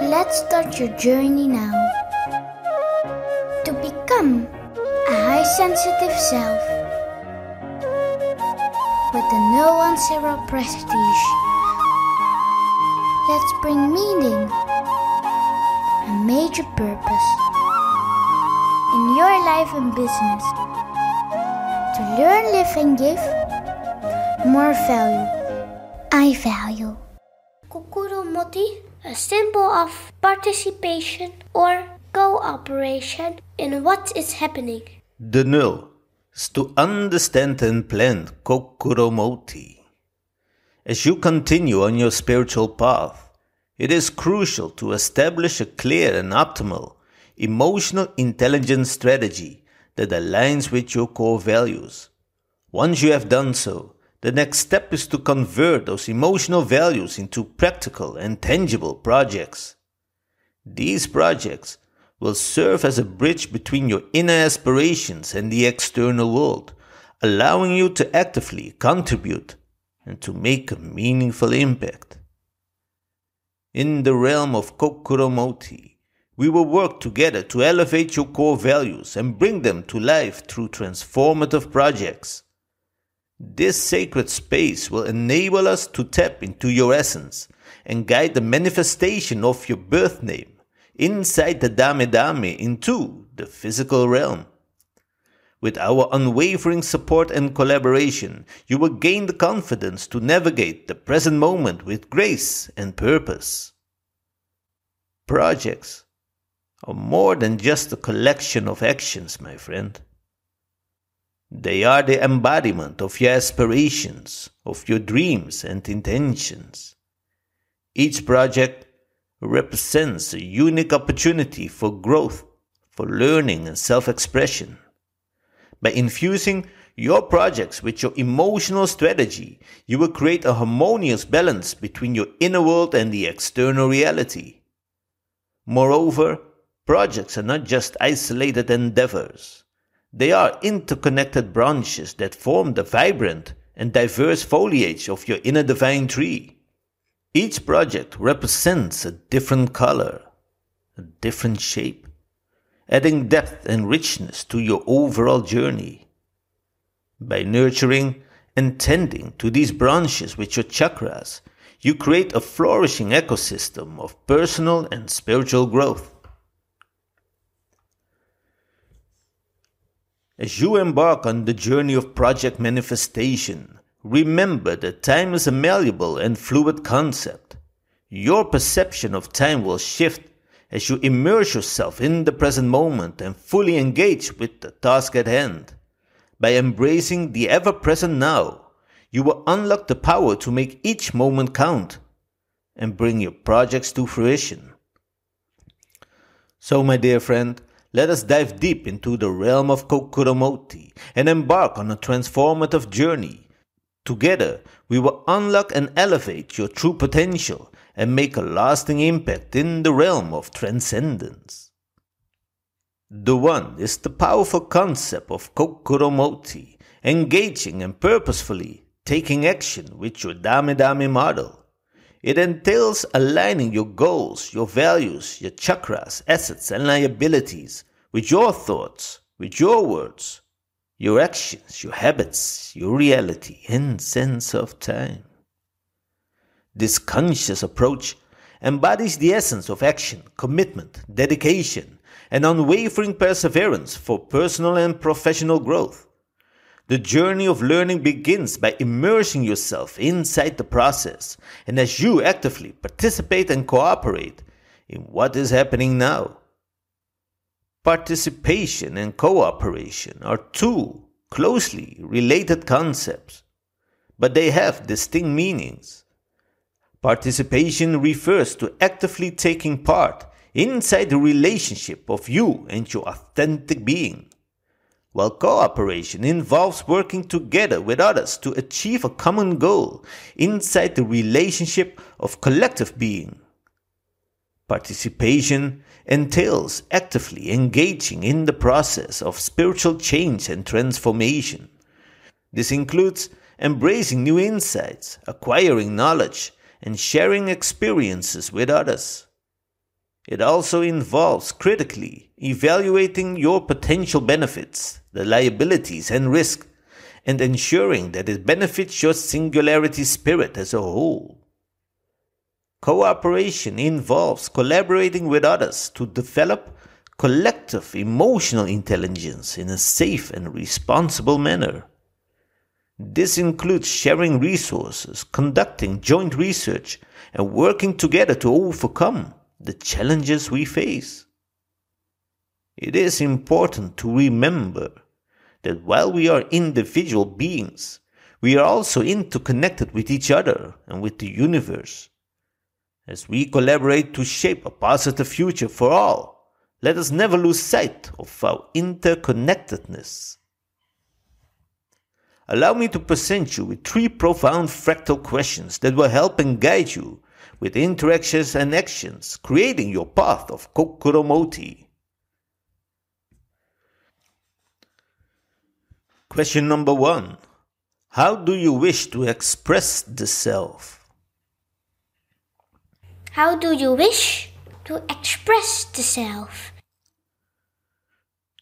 Let's start your journey now. To become a high sensitive self with the no one zero prestige. Let's bring meaning and major purpose in your life and business. To learn, live, and give more value. I value. Kokuromotie, a symbol of participation or cooperation in what is happening. The nul is to understand and plan Kokuromotie. As you continue on your spiritual path, it is crucial to establish a clear and optimal emotional intelligence strategy that aligns with your core values. Once you have done so, the next step is to convert those emotional values into practical and tangible projects. These projects will serve as a bridge between your inner aspirations and the external world, allowing you to actively contribute and to make a meaningful impact. In the realm of Kokuromotie, we will work together to elevate your core values and bring them to life through transformative projects. This sacred space will enable us to tap into your essence and guide the manifestation of your birth name inside the Dame Dame into the physical realm. With our unwavering support and collaboration, you will gain the confidence to navigate the present moment with grace and purpose. Projects are more than just a collection of actions, my friend. They are the embodiment of your aspirations, of your dreams and intentions. Each project represents a unique opportunity for growth, for learning and self expression. By infusing your projects with your emotional strategy, you will create a harmonious balance between your inner world and the external reality. Moreover, projects are not just isolated endeavors. They are interconnected branches that form the vibrant and diverse foliage of your inner divine tree. Each project represents a different color, a different shape, adding depth and richness to your overall journey. By nurturing and tending to these branches with your chakras, you create a flourishing ecosystem of personal and spiritual growth. As you embark on the journey of project manifestation, remember that time is a malleable and fluid concept. Your perception of time will shift as you immerse yourself in the present moment and fully engage with the task at hand. By embracing the ever present now, you will unlock the power to make each moment count and bring your projects to fruition. So, my dear friend, let us dive deep into the realm of Kokuromotie and embark on a transformative journey. Together, we will unlock and elevate your true potential and make a lasting impact in the realm of transcendence. The one is the powerful concept of Kokuromotie, engaging and purposefully taking action with your Dame Dame model. It entails aligning your goals, your values, your chakras, assets, and liabilities with your thoughts, with your words, your actions, your habits, your reality, and sense of time. This conscious approach embodies the essence of action, commitment, dedication, and unwavering perseverance for personal and professional growth. The journey of learning begins by immersing yourself inside the process and as you actively participate and cooperate in what is happening now. Participation and cooperation are two closely related concepts, but they have distinct meanings. Participation refers to actively taking part inside the relationship of you and your authentic being while cooperation involves working together with others to achieve a common goal inside the relationship of collective being. Participation entails actively engaging in the process of spiritual change and transformation. This includes embracing new insights, acquiring knowledge, and sharing experiences with others. It also involves critically evaluating your potential benefits, the liabilities and risks, and ensuring that it benefits your singularity spirit as a whole. Cooperation involves collaborating with others to develop collective emotional intelligence in a safe and responsible manner. This includes sharing resources, conducting joint research, and working together to overcome the challenges we face. It is important to remember that while we are individual beings, we are also interconnected with each other and with the universe. As we collaborate to shape a positive future for all, let us never lose sight of our interconnectedness. Allow me to present you with three profound fractal questions that will help and guide you with interactions and actions, creating your path of Kokuromotie. Question number one How do you wish to express the self? How do you wish to express the self?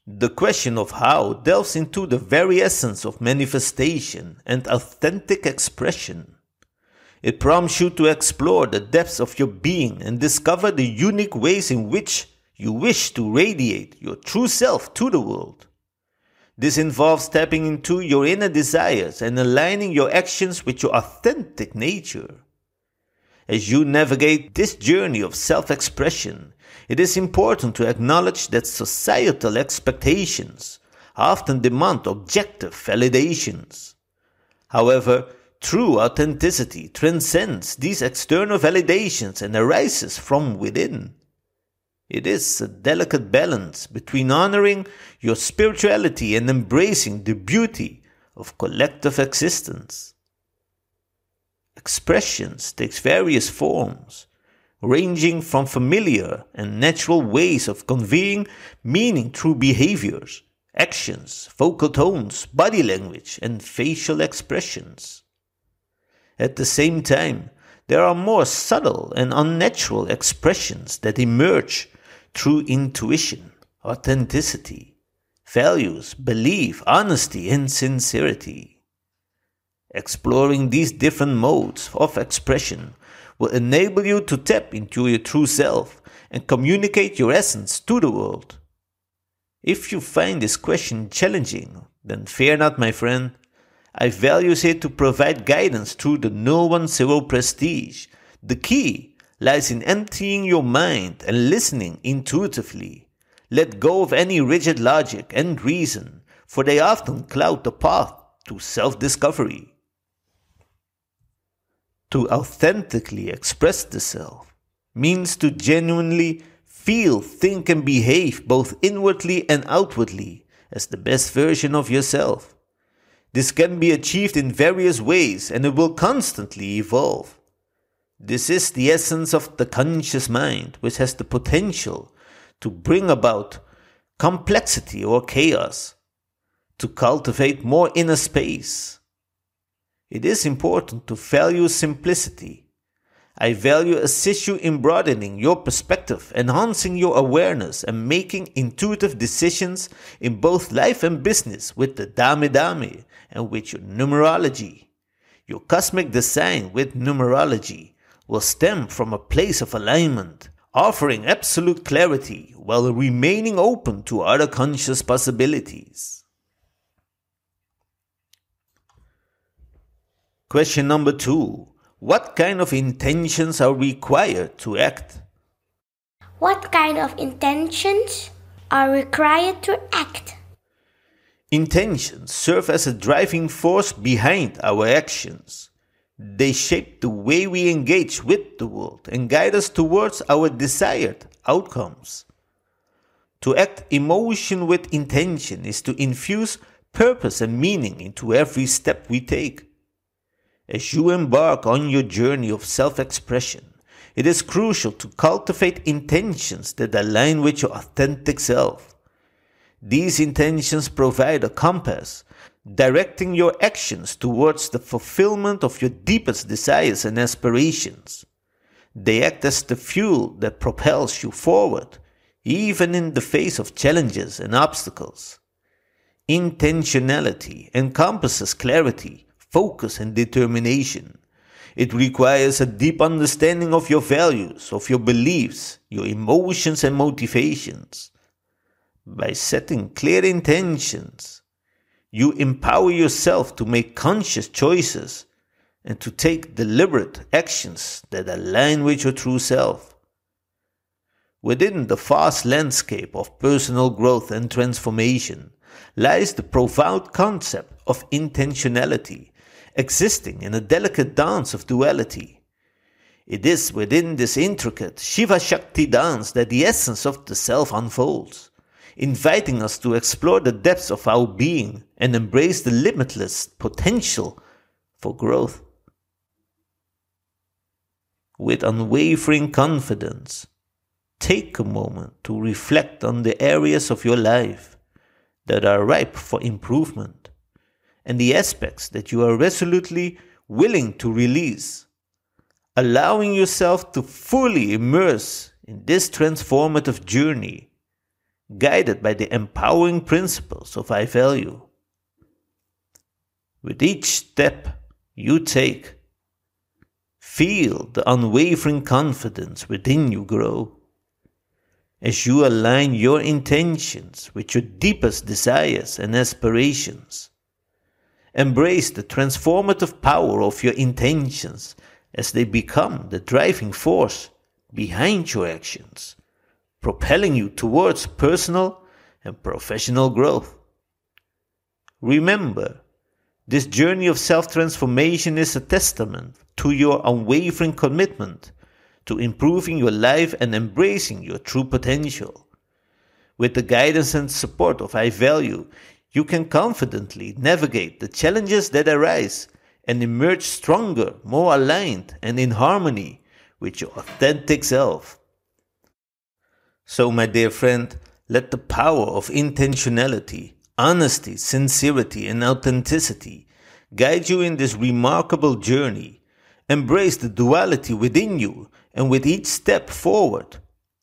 The question of how delves into the very essence of manifestation and authentic expression. It prompts you to explore the depths of your being and discover the unique ways in which you wish to radiate your true self to the world. This involves tapping into your inner desires and aligning your actions with your authentic nature. As you navigate this journey of self expression, it is important to acknowledge that societal expectations often demand objective validations. However, True authenticity transcends these external validations and arises from within. It is a delicate balance between honoring your spirituality and embracing the beauty of collective existence. Expressions takes various forms, ranging from familiar and natural ways of conveying meaning through behaviors, actions, vocal tones, body language, and facial expressions. At the same time, there are more subtle and unnatural expressions that emerge through intuition, authenticity, values, belief, honesty, and sincerity. Exploring these different modes of expression will enable you to tap into your true self and communicate your essence to the world. If you find this question challenging, then fear not, my friend. I value it to provide guidance through the no one zero prestige. The key lies in emptying your mind and listening intuitively. Let go of any rigid logic and reason, for they often cloud the path to self discovery. To authentically express the self means to genuinely feel, think, and behave both inwardly and outwardly as the best version of yourself. This can be achieved in various ways and it will constantly evolve. This is the essence of the conscious mind, which has the potential to bring about complexity or chaos, to cultivate more inner space. It is important to value simplicity. I value assist you in broadening your perspective, enhancing your awareness, and making intuitive decisions in both life and business with the Dame Dame and with your numerology. Your cosmic design with numerology will stem from a place of alignment, offering absolute clarity while remaining open to other conscious possibilities. Question number two What kind of intentions are required to act? What kind of intentions are required to act? Intentions serve as a driving force behind our actions. They shape the way we engage with the world and guide us towards our desired outcomes. To act emotion with intention is to infuse purpose and meaning into every step we take. As you embark on your journey of self expression, it is crucial to cultivate intentions that align with your authentic self. These intentions provide a compass directing your actions towards the fulfillment of your deepest desires and aspirations. They act as the fuel that propels you forward, even in the face of challenges and obstacles. Intentionality encompasses clarity, focus, and determination. It requires a deep understanding of your values, of your beliefs, your emotions, and motivations. By setting clear intentions, you empower yourself to make conscious choices and to take deliberate actions that align with your true self. Within the vast landscape of personal growth and transformation lies the profound concept of intentionality, existing in a delicate dance of duality. It is within this intricate Shiva Shakti dance that the essence of the self unfolds, inviting us to explore the depths of our being and embrace the limitless potential for growth. With unwavering confidence, take a moment to reflect on the areas of your life that are ripe for improvement and the aspects that you are resolutely willing to release, allowing yourself to fully immerse in this transformative journey, guided by the empowering principles of I value. With each step you take, feel the unwavering confidence within you grow as you align your intentions with your deepest desires and aspirations. Embrace the transformative power of your intentions as they become the driving force behind your actions, propelling you towards personal and professional growth. Remember, this journey of self transformation is a testament to your unwavering commitment to improving your life and embracing your true potential. With the guidance and support of I Value, you can confidently navigate the challenges that arise and emerge stronger, more aligned, and in harmony with your authentic self. So, my dear friend, let the power of intentionality, honesty, sincerity, and authenticity guide you in this remarkable journey. Embrace the duality within you and with each step forward,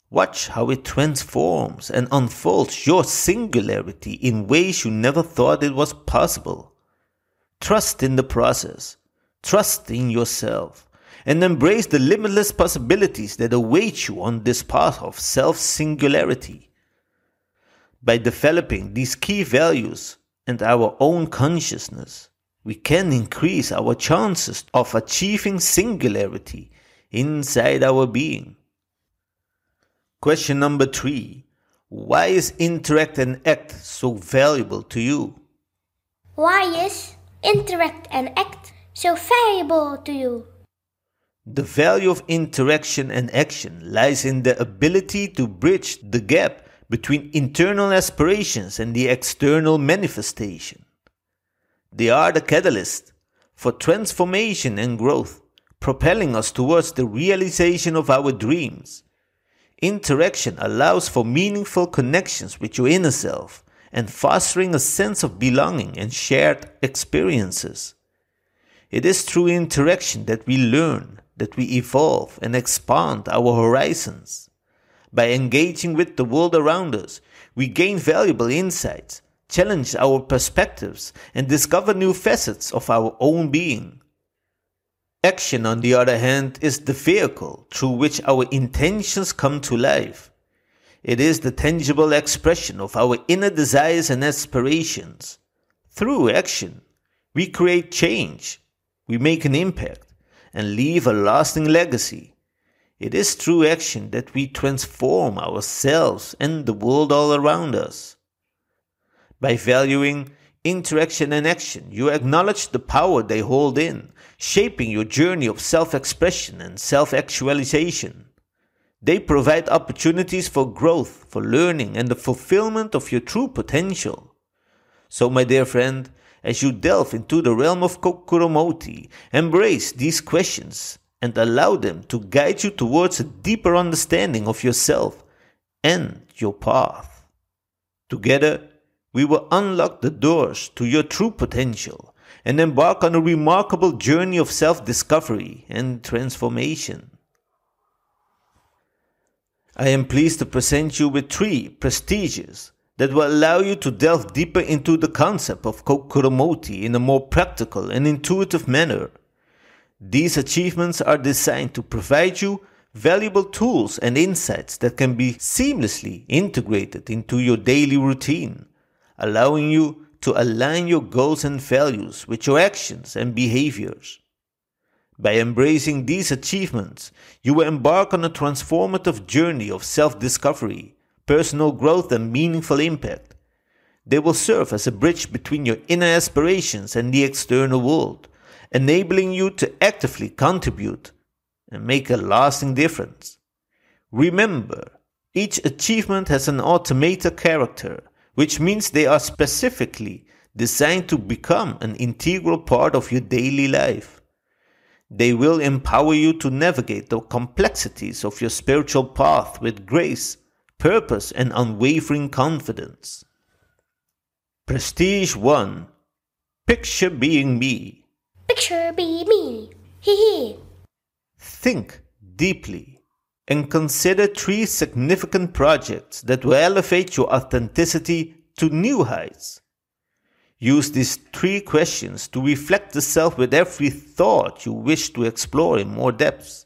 watch how it transforms and unfolds your singularity in ways you never thought it was possible. Trust in the process, trust in yourself, and embrace the limitless possibilities that await you on this path of self singularity. By developing these key values and our own consciousness, we can increase our chances of achieving singularity inside our being. Question number three Why is interact and act so valuable to you? Why is interact and act so valuable to you? The value of interaction and action lies in the ability to bridge the gap between internal aspirations and the external manifestation. They are the catalyst for transformation and growth propelling us towards the realization of our dreams. Interaction allows for meaningful connections with your inner self and fostering a sense of belonging and shared experiences. It is through interaction that we learn, that we evolve and expand our horizons. By engaging with the world around us, we gain valuable insights, challenge our perspectives, and discover new facets of our own being. Action, on the other hand, is the vehicle through which our intentions come to life. It is the tangible expression of our inner desires and aspirations. Through action, we create change, we make an impact, and leave a lasting legacy. It is through action that we transform ourselves and the world all around us. By valuing interaction and action, you acknowledge the power they hold in shaping your journey of self expression and self actualization. They provide opportunities for growth, for learning, and the fulfillment of your true potential. So, my dear friend, as you delve into the realm of Kokuromotie, embrace these questions and allow them to guide you towards a deeper understanding of yourself and your path. Together, we will unlock the doors to your true potential and embark on a remarkable journey of self discovery and transformation. I am pleased to present you with three prestigious that will allow you to delve deeper into the concept of Kokuromotie in a more practical and intuitive manner. These achievements are designed to provide you valuable tools and insights that can be seamlessly integrated into your daily routine, allowing you to align your goals and values with your actions and behaviors. By embracing these achievements, you will embark on a transformative journey of self discovery, personal growth, and meaningful impact. They will serve as a bridge between your inner aspirations and the external world, enabling you to actively contribute and make a lasting difference. Remember, each achievement has an automata character, which means they are specifically designed to become an integral part of your daily life. They will empower you to navigate the complexities of your spiritual path with grace, purpose, and unwavering confidence. Prestige 1 Picture being me. Picture be me. Hee hee. Think deeply and consider three significant projects that will elevate your authenticity to new heights. Use these three questions to reflect the self with every thought you wish to explore in more depth.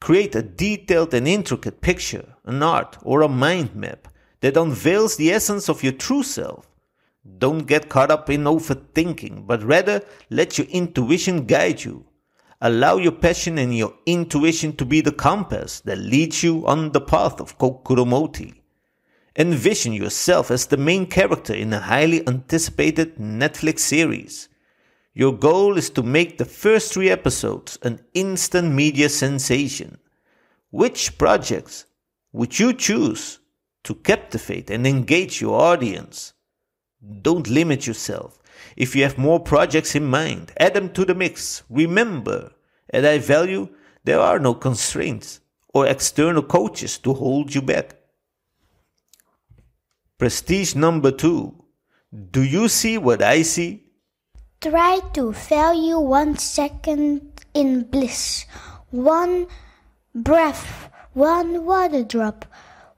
Create a detailed and intricate picture, an art, or a mind map that unveils the essence of your true self. Don't get caught up in overthinking, but rather let your intuition guide you. Allow your passion and your intuition to be the compass that leads you on the path of Kokuromotie. Envision yourself as the main character in a highly anticipated Netflix series. Your goal is to make the first three episodes an instant media sensation. Which projects would you choose to captivate and engage your audience? Don't limit yourself. If you have more projects in mind, add them to the mix. Remember, at I Value, there are no constraints or external coaches to hold you back. Prestige number two. Do you see what I see? Try to value one second in bliss, one breath, one water drop,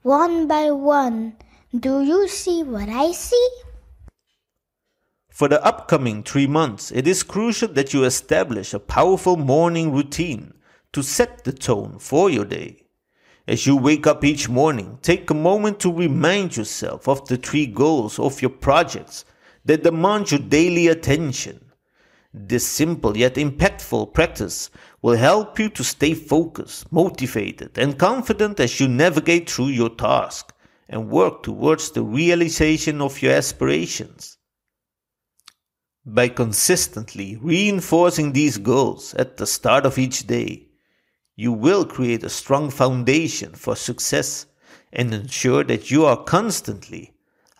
one by one. Do you see what I see? For the upcoming three months, it is crucial that you establish a powerful morning routine to set the tone for your day. As you wake up each morning, take a moment to remind yourself of the three goals of your projects that demand your daily attention. This simple yet impactful practice will help you to stay focused, motivated, and confident as you navigate through your task and work towards the realization of your aspirations. By consistently reinforcing these goals at the start of each day, you will create a strong foundation for success and ensure that you are constantly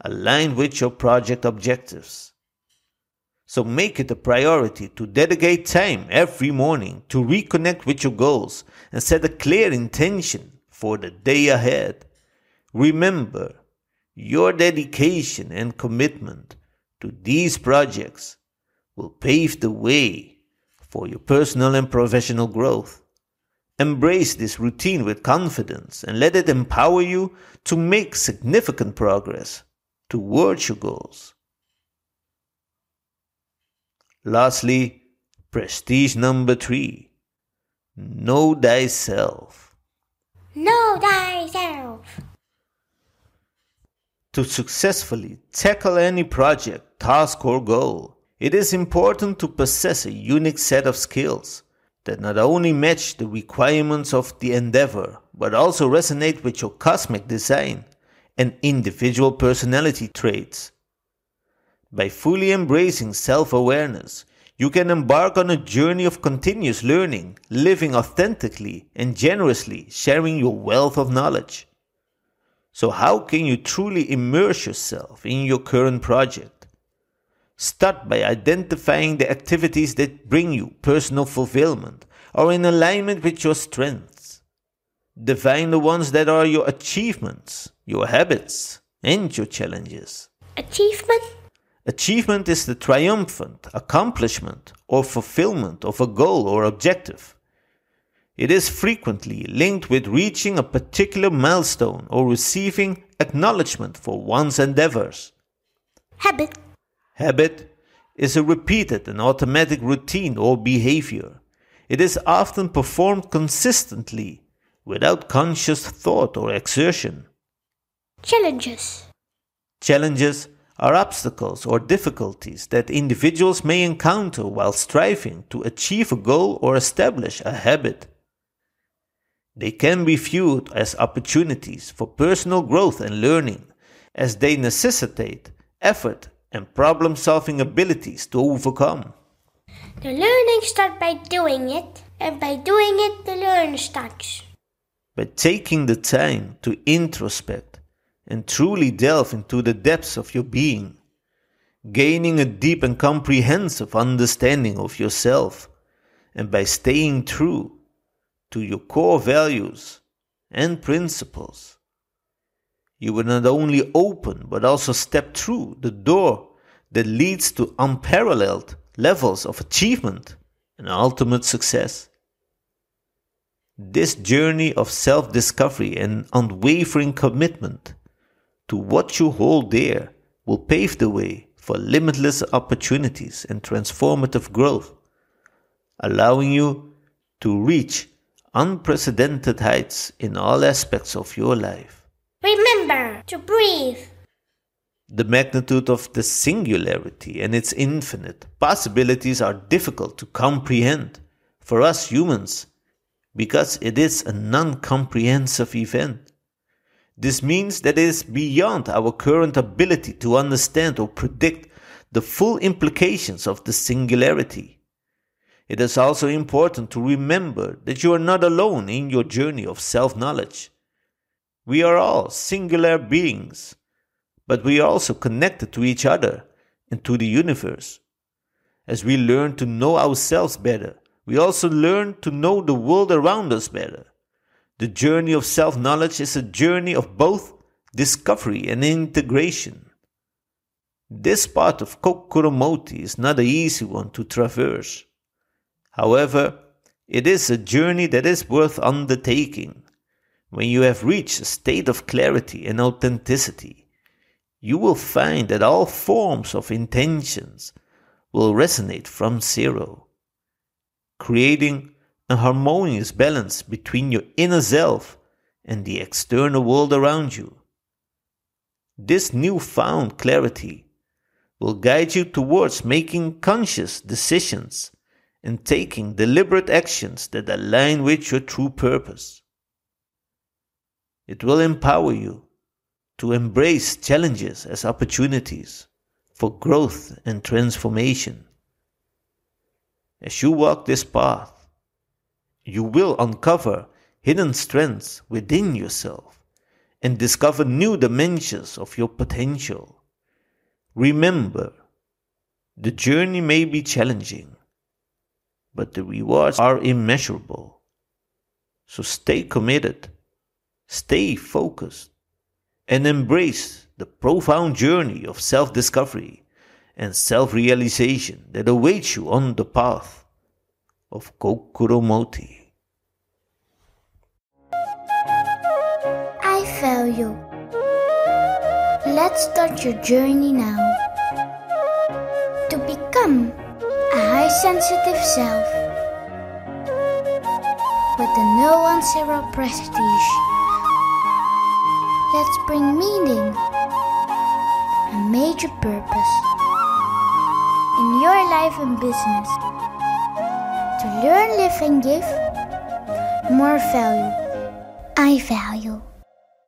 aligned with your project objectives. So make it a priority to dedicate time every morning to reconnect with your goals and set a clear intention for the day ahead. Remember, your dedication and commitment to these projects will pave the way for your personal and professional growth. Embrace this routine with confidence and let it empower you to make significant progress towards your goals. Lastly, prestige number three know thyself. Know thyself. To successfully tackle any project, task, or goal, it is important to possess a unique set of skills that not only match the requirements of the endeavor, but also resonate with your cosmic design and individual personality traits. By fully embracing self awareness, you can embark on a journey of continuous learning, living authentically and generously sharing your wealth of knowledge. So, how can you truly immerse yourself in your current project? Start by identifying the activities that bring you personal fulfillment or in alignment with your strengths. Define the ones that are your achievements, your habits, and your challenges. Achievement? Achievement is the triumphant accomplishment or fulfillment of a goal or objective. It is frequently linked with reaching a particular milestone or receiving acknowledgement for one's endeavors. Habit? Habit is a repeated and automatic routine or behavior. It is often performed consistently without conscious thought or exertion. Challenges? Challenges are obstacles or difficulties that individuals may encounter while striving to achieve a goal or establish a habit. They can be viewed as opportunities for personal growth and learning, as they necessitate effort and problem solving abilities to overcome. The learning starts by doing it, and by doing it, the learning starts. By taking the time to introspect and truly delve into the depths of your being, gaining a deep and comprehensive understanding of yourself, and by staying true to your core values and principles, you will not only open but also step through the door that leads to unparalleled levels of achievement and ultimate success. This journey of self discovery and unwavering commitment to what you hold dear will pave the way for limitless opportunities and transformative growth, allowing you to reach unprecedented heights in all aspects of your life. Remember to breathe. The magnitude of the singularity and its infinite possibilities are difficult to comprehend for us humans because it is a non comprehensive event. This means that it is beyond our current ability to understand or predict the full implications of the singularity. It is also important to remember that you are not alone in your journey of self knowledge. We are all singular beings, but we are also connected to each other and to the universe. As we learn to know ourselves better, we also learn to know the world around us better. The journey of self knowledge is a journey of both discovery and integration. This part of Kokuromotie is not an easy one to traverse. However, it is a journey that is worth undertaking. When you have reached a state of clarity and authenticity, you will find that all forms of intentions will resonate from zero, creating a harmonious balance between your inner self and the external world around you. This newfound clarity will guide you towards making conscious decisions and taking deliberate actions that align with your true purpose. It will empower you to embrace challenges as opportunities for growth and transformation. As you walk this path, you will uncover hidden strengths within yourself and discover new dimensions of your potential. Remember, the journey may be challenging, but the rewards are immeasurable. So stay committed, stay focused, and embrace the profound journey of self discovery and self realization that awaits you on the path of Kokuromotie. Start your journey now. To become a high sensitive self with a no one zero prestige. Let's bring meaning and major purpose in your life and business to learn, live, and give more value. I value.